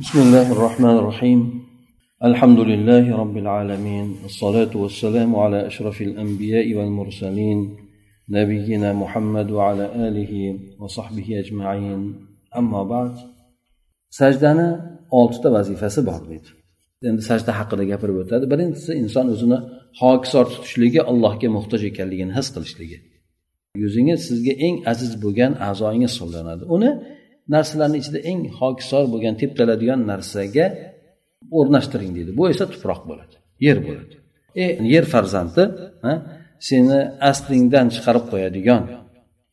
بسم الله الرحمن الرحيم الحمد لله رب العالمين الصلاة والسلام على أشرف الأنبياء والمرسلين نبينا محمد وعلى آله وصحبه أجمعين أما بعد sajdani oltita vazifasi bor deydi endi sajda haqida gapirib o'tadi birinchisi inson o'zini hokisor tutishligi allohga muhtoj ekanligini his qilishligi yuzingiz sizga eng aziz bo'lgan a'zoyingiz hisoblanadi uni narsalarni ichida eng hokisor bo'lgan teptaladigan narsaga o'rnashtiring deydi. Bu esa tuproq bo'ladi yer bo'ladi. E yer farzandi seni aslingdan chiqarib qo'yadigan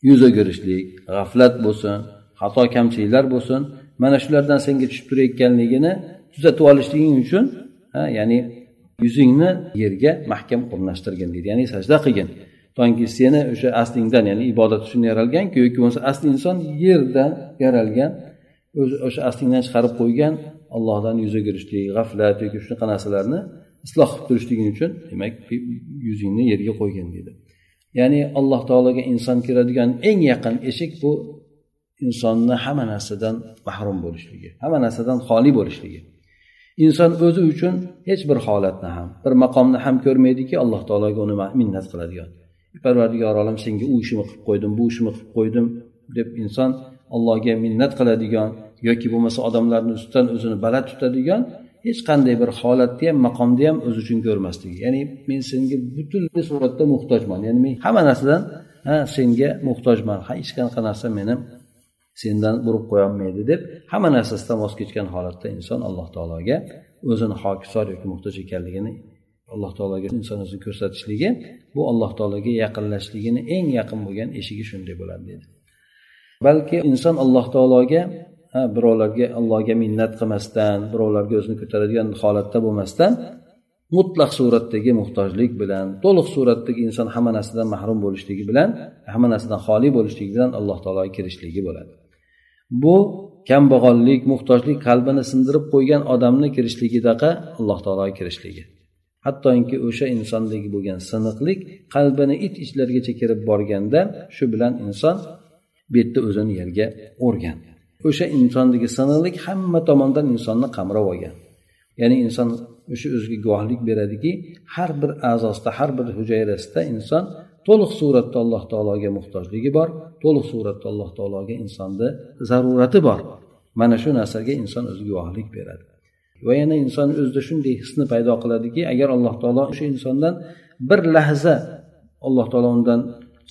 yuz o'girishlik g'aflat bo'lsin xato kamchiliklar bo'lsin mana shulardan senga tushib turayotganligini tuzatib olishliging uchun ya'ni yuzingni yerga mahkam o'rnashtirgin deydi. Ya'ni sajda qilgin. Toki seni o'sha aslingdan ya'ni ibodat uchun yaralganku yoki bo'lmasa asli inson yerdan yaralgan o'zi o'sha aslingdan chiqarib qo'ygan allohdan yuz o'girishlik g'aflat yoki shunaqa narsalarni isloh qilib turishliging uchun demak yuzingni yerga qo'ygin deydi ya'ni alloh taologa inson kiradigan eng yaqin eshik bu insonni hamma narsadan mahrum bo'lishligi hamma narsadan xoli bo'lishligi. Inson o'zi uchun hech bir holatni ham bir maqomni ham ko'rmaydiki alloh taologa uni minnat qiladigan. Parvardigor olam senga u ishimni qilib qo'ydim bu ishimni qilib qo'ydim deb inson allohga minnat qiladigan yoki bo'lmasa odamlarni ustidan o'zini baland tutadigan hech qanday bir holatni ham maqomni ham o'zi uchun ko'rmasligi ya'ni men senga butunlay suratda muhtojman. Ya'ni men hamma narsadan ha senga muhtojman. Hech qanaqa narsa meni sendan burib qo'yolmaydi deb hamma narsasidan voz kechgan holatda inson alloh taologa o'zini hokisor yoki muhtoj ekanligini alloh taologa inson o'zini ko'rsatishligi bu alloh taologa yaqinlashligini eng yaqin bo'lgan eshigi shunday bo'ladi dedi. Balki inson alloh taologa birovlarga allohga minnat qilmasdan birovlarga o'zini ko'taradigan holatda bo'lmasdan mutlaq suratdagi muhtojlik bilan to'liq suratdagi inson hamma narsadan mahrum bo'lishligi bilan hamma narsadan xoli bo'lishligi bilan alloh taologa kirishligi bo'ladi. Bu kambag'allik muhtojlik qalbini sindirib qo'ygan odamni kirishligidaqa alloh taologa kirishligi. Hattoki o'sha insondagi bo'lgan siniqlik qalbini it ichlarigacha kirib borganda shu bilan inson bu yerda o'zini yerga o'rgan. O'sha insondagi siniqlik hamma tomondan insonni qamrab olgan. Ya'ni inson o'sha o'ziga guvohlik beradiki har bir a'zosida har bir hujayrasida inson to'liq suratda alloh taologa muhtojligi bor to'liq suratda alloh taologa insonni zarurati bor. Mana shu narsaga inson o'zi guvohlik beradi. Va yana inson o'zida shunday hisni paydo qiladiki agar alloh taolo o'sha insondan bir lahza alloh taolo undan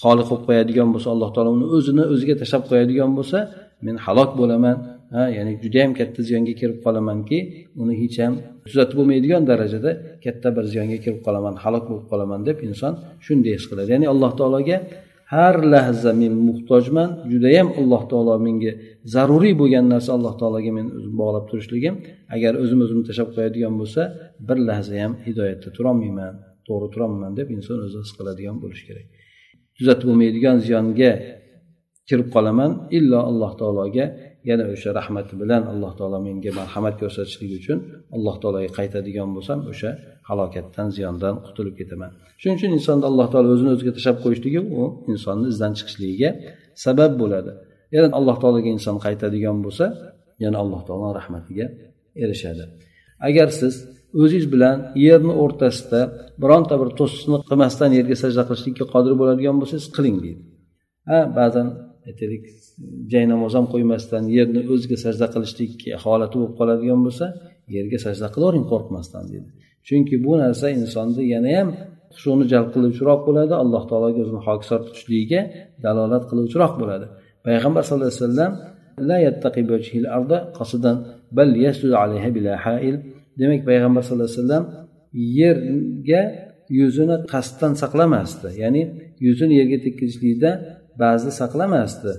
xoli qilib qo'yadigan bo'lsa alloh taolo uni o'zini o'ziga tashlab qo'yadigan bo'lsa men halok bo'laman ha ya'ni judayam katta ziyonga kirib qolamanki uni hech ham tuzatib bo'lmaydigan darajada katta bir ziyonga kirib qolaman halok bo'lib qolaman deb inson shunday his qiladi. Ya'ni alloh taologa har lahza men muhtojman judayam alloh taolo menga zaruriy bo'lgan narsa alloh taologa men o'zim bog'lab turishligim. Agar o'zim o'zimni tashlab qo'yadigan bo'lsa bir lahza ham hidoyatda turolmayman to'g'ri turolmayman deb inson o'zi his qiladigan bo'lishi kerak. Tuzatib bo'lmaydigan ziyonga kirib qolaman illo alloh taologa yana o'sha rahmati bilan alloh taolo menga marhamat ko'rsatishligi uchun alloh taologa qaytadigan bo'lsam o'sha halokatdan ziyondan qutulib ketaman. Shuning uchun insonni alloh taolo o'zini o'ziga tashlab qo'yishligi u insonni izdan chiqishligiga sabab bo'ladi. Yana alloh taologa inson qaytadigan bo'lsa yana alloh taolo rahmatiga erishadi. Agar siz o'zingiz bilan yerni o'rtasida bironta bir to'siqni qilmasdan yerga sajda qilishlikka qodir bo'ladigan bo'lsangiz qiling deydi. Ha ba'zan aytaylik jay namoz ham qo'ymasdan yerni o'ziga sajda qilishlik holati bo'lib qoladigan bo'lsa yerga sajda qilavering qo'rqmasdan deydi chunki bu narsa insonni yanayam hushuni jalb qiluvchiroq bo'ladi alloh taologa o'zini hokisor tutishligiga dalolat qiluvchiroq bo'ladi. Payg'ambar sallallohu alayhi vasallam demak payg'ambar sallallohu alayhi vasallam yerga yuzini qasddan saqlamasdi. Ya'ni yuzini yerga tekkizishlikda ba'zi saqlamasdi.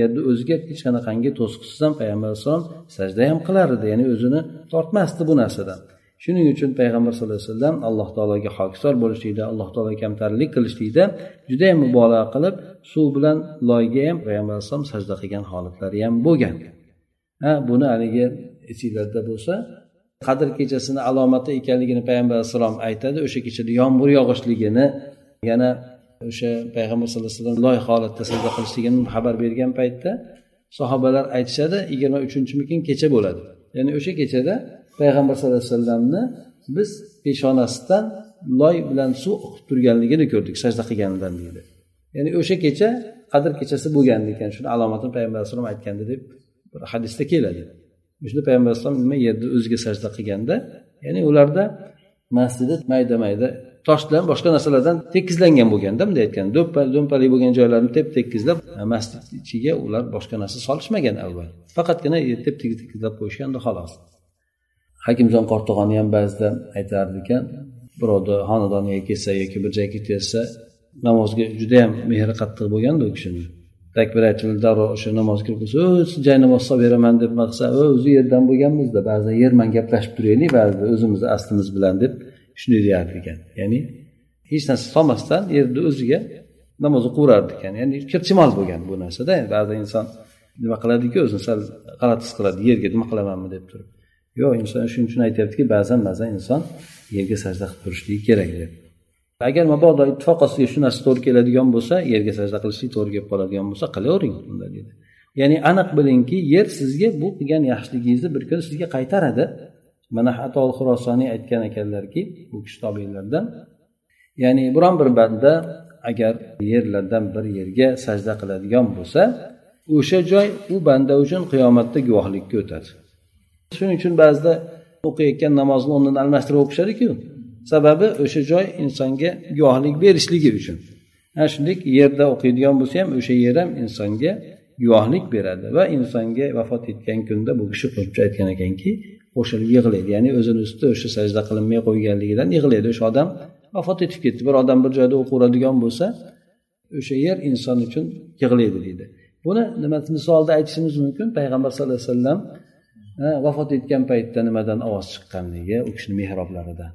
Yerni o'ziga hech qanaqangi to'siqsiz ham payg'ambar alayhissalom sajda ham qilar edi ya'ni o'zini tortmasdi bu narsadan. Shuning uchun payg'ambar sallallohu alayhi vasallam alloh taologa hokisor bo'lishlikda alloh taologa kamtarlik qilishlikda judayam mubolag'a qilib suv bilan loyga ham payg'ambar alayhissalom sajda qilgan holatlari ham bo'lgan. Ha buni haligi esinglarda bo'lsa qadr kechasini alomati ekanligini payg'ambar alayhissalom aytadi o'sha kechada yomg'ir yog'ishligini yana o'sha payg'ambar sallallohu alayhi vasallam loy holatda sajda qilishligini xabar bergan paytda sahobalar aytishadi yigirma uchinchimikin kecha bo'ladi. Ya'ni o'sha kechada payg'ambar sallallohu alayhi vasallamni biz peshonasidan loy bilan suv oqib turganligini ko'rdik sajda qilganidan deydi ya'ni o'sha kecha qadr kechasi bo'lgan ekan shuni alomatini payg'ambar alayhisalom aytgandi deb bir hadisda keladi. Shunda payg'ambar alayhisalom nima yerda o'ziga sajda qilganda ya'ni ularda masjidi mayda mayda toshdan boshqa narsalardan tekizlangan bo'lganda bunday aytgan do'mpali bo'lgan joylarni tep tekizlab e, masjid ichiga ular boshqa narsa solishmagan avval. Faqatgina e, tep tekizlab qo'yishganda xolos. Hakimjon qortog'oni ham ba'zida aytardi ekan birovni xonadoniga kelsa yoki bir joyga kelsa namozga judayam mehri qattiq bo'lganda u kishini. Takbir aytildi darrov o'sha namozga kirib qolsa jay namoz solib beraman deb maqsa o'zi yerdan bo'lganmizda ba'zan yerman gaplashib turaylik ba'zida o'zimizni aslimiz bilan deb shunday deyardi ekan. Ya'ni hech narsa solmasdan yerni o'ziga namoz o'qiverardi ekan. Ya'ni kirchimal bo'lgan bu narsada. Ba'zi inson nima qiladiku o'zini sal g'alati his qiladi. Yerga nima qilamanmi deb turib. Yo'q inson shuning uchun aytyaptiki ba'zan ba'zan inson yerga sajda qilib turishligi kerak deb. Agar mabodo ittifoq ostiga shu narsa to'g'ri keladigan bo'lsa yerga sajda qilishlik to'g'ri kelib qoladigan bo'lsa qilavering unda deydi ya'ni aniq bilingki yer sizga bu qilgan yaxshiligingizni bir kun sizga qaytaradi. Mana atol xurosoniy aytgan ekanlarki bu kishi tobeinlardan ya'ni biron bir banda agar yerlardan bir yerga sajda qiladigan bo'lsa o'sha joy u banda uchun qiyomatda guvohlikka o'tadi. Shuning uchun ba'zida o'qiyotgan namozni o'rnini almashtirib o'qishadiku sababi o'sha joy insonga guvohlik berishligi uchun. Ana shunday yerda o'qiydigan bo'lsa ham o'sha yer ham insonga guvohlik beradi va insonga vafot etgan kunda bu kishi qo'shimcha aytgan ekanki o'sha yig'laydi. Ya'ni o'zini ustida o'sha sajda qilinmay qo'yganligidan yig'laydi. O'sha odam vafot etib ketdi. Bir odam bir joyda o'qiveradigan bo'lsa o'sha yer inson uchun yig'laydi deydi. Buni nima misolda aytishimiz mumkin? Payg'ambar sallallohu alayhi vasallam vafot etgan paytda nimadan ovoz chiqqanligi u kishini mehroblaridan.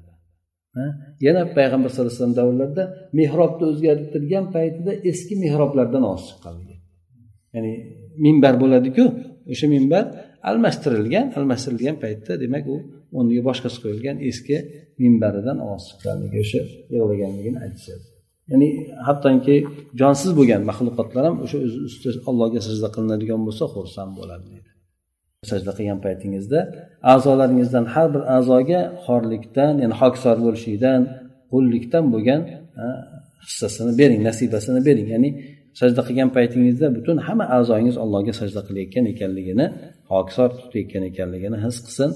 Yana payg'ambar sallallohu alayhi vasallam davrlarida mehrobni o'zgartirgan paytida eski mehroblardan ovoz chiqqanligi ya'ni minbar bo'ladiku o'sha minbar almashtirilgan almashtirilgan paytda demak u o'rniga boshqasi qo'yilgan eski minbaridan ovoz chiqqanligi o'sha yig'laganligini aytishadi. Ya'ni hattoki jonsiz bo'lgan maxluqotlar ham o'sha o'zi ustida allohga sajda qilinadigan bo'lsa xursand bo'ladi deydi. Sajda qilgan paytingizda a'zolaringizdan har bir a'zoga xorlikdan ya'ni hokisor bo'lishlikdan qullikdan bo'lgan hissasini bering nasibasini bering. Ya'ni sajda qilgan paytingizda butun hamma a'zoyingiz allohga sajda qilayotgan ekanligini hokisor tutayotgan ekanligini his qilsin.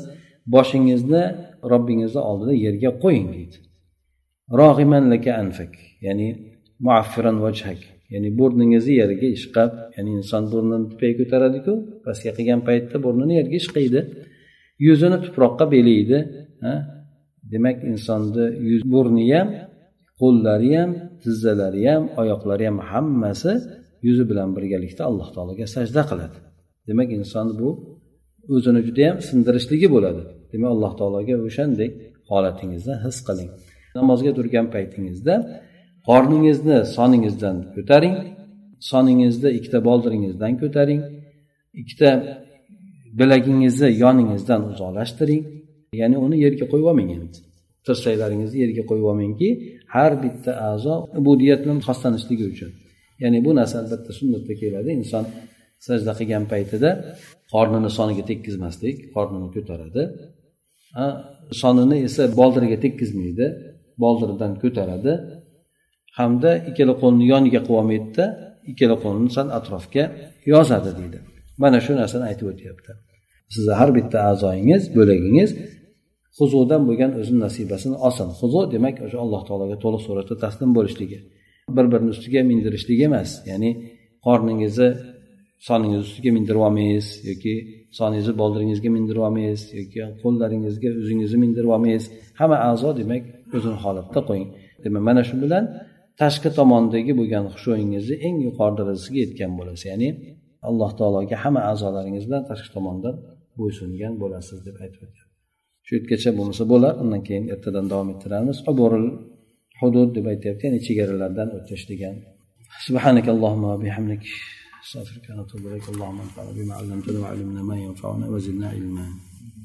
Boshingizni robbingizni oldida yerga qo'ying deydi. Rog'iman laka anfak ya'ni muaffiran vajhak ya'ni burningizni yerga ishqab ya'ni inson burnini tepaga ko'taradiku pastga qilgan paytda burnini yerga ishqaydi. Yuzini tuproqqa belaydi demak insonni yuz burni ham qo'llari ham tizzalari ham oyoqlari ham hammasi yuzi bilan birgalikda alloh taologa sajda qiladi. Demak inson bu o'zini judayam sindirishligi bo'ladi. Demak alloh taologa o'shandek holatingizni his qiling. Namozga turgan paytingizda qorningizni soningizdan ko'taring soningizni ikkita boldiringizdan ko'taring ikkita bilagingizni yoningizdan uzoqlashtiring. Ya'ni uni yerga qo'yib olmang endi. Tirsaklaringizni yerga qo'yib olmangki har bitta a'zo ubudiyat bilan xoslanishligi uchun. Ya'ni bu narsa albatta sunnatda keladi. Inson sajda qilgan paytida qornini soniga tekkizmaslik qornini ko'taradi. Sonini esa boldiriga tekkizmaydi boldiridan ko'taradi. Hamda ikkala qo'lni yoniga qilib olmaydida ikkala qo'lni sal atrofga yozadi deydi. Mana shu narsani aytib o'tyapti. Sizni har bitta a'zoyingiz bo'lagingiz huzudan bo'lgan o'zini nasibasini olsin. Huzu demak o'sha alloh taologa to'liq suratda taslim bo'lishligi. Bir birini ustiga mindirishlik emas. Ya'ni qorningizni soningiz ustiga mindirib olmaysiz yoki soningizni boldiringizga mindirib olmaysiz yoki qo'llaringizga o'zingizni mindirib olmaysiz hamma a'zo demak o'zini holatda qo'ying. Demak mana shu bilan tashqi tomondagi bo'lgan xushoyingizni eng yuqori darajasiga yetgan bo'lasiz. Ya'ni alloh taologa hamma a'zolaringiz bilan tashqi tomondan bo'ysungan bo'lasiz deb aytib o'tgan. shu yergacha bo'lmasa bo'lar undan keyin ertadan davom ettiramiz hudud deb aytyapti ya'ni chegaralardan o'tish degan سبحانك اللهم وبحمدك استغفرك ونتوب اليك اللهم انفعنا بما علمتنا وعلمنا ما ينفعنا وزدنا علما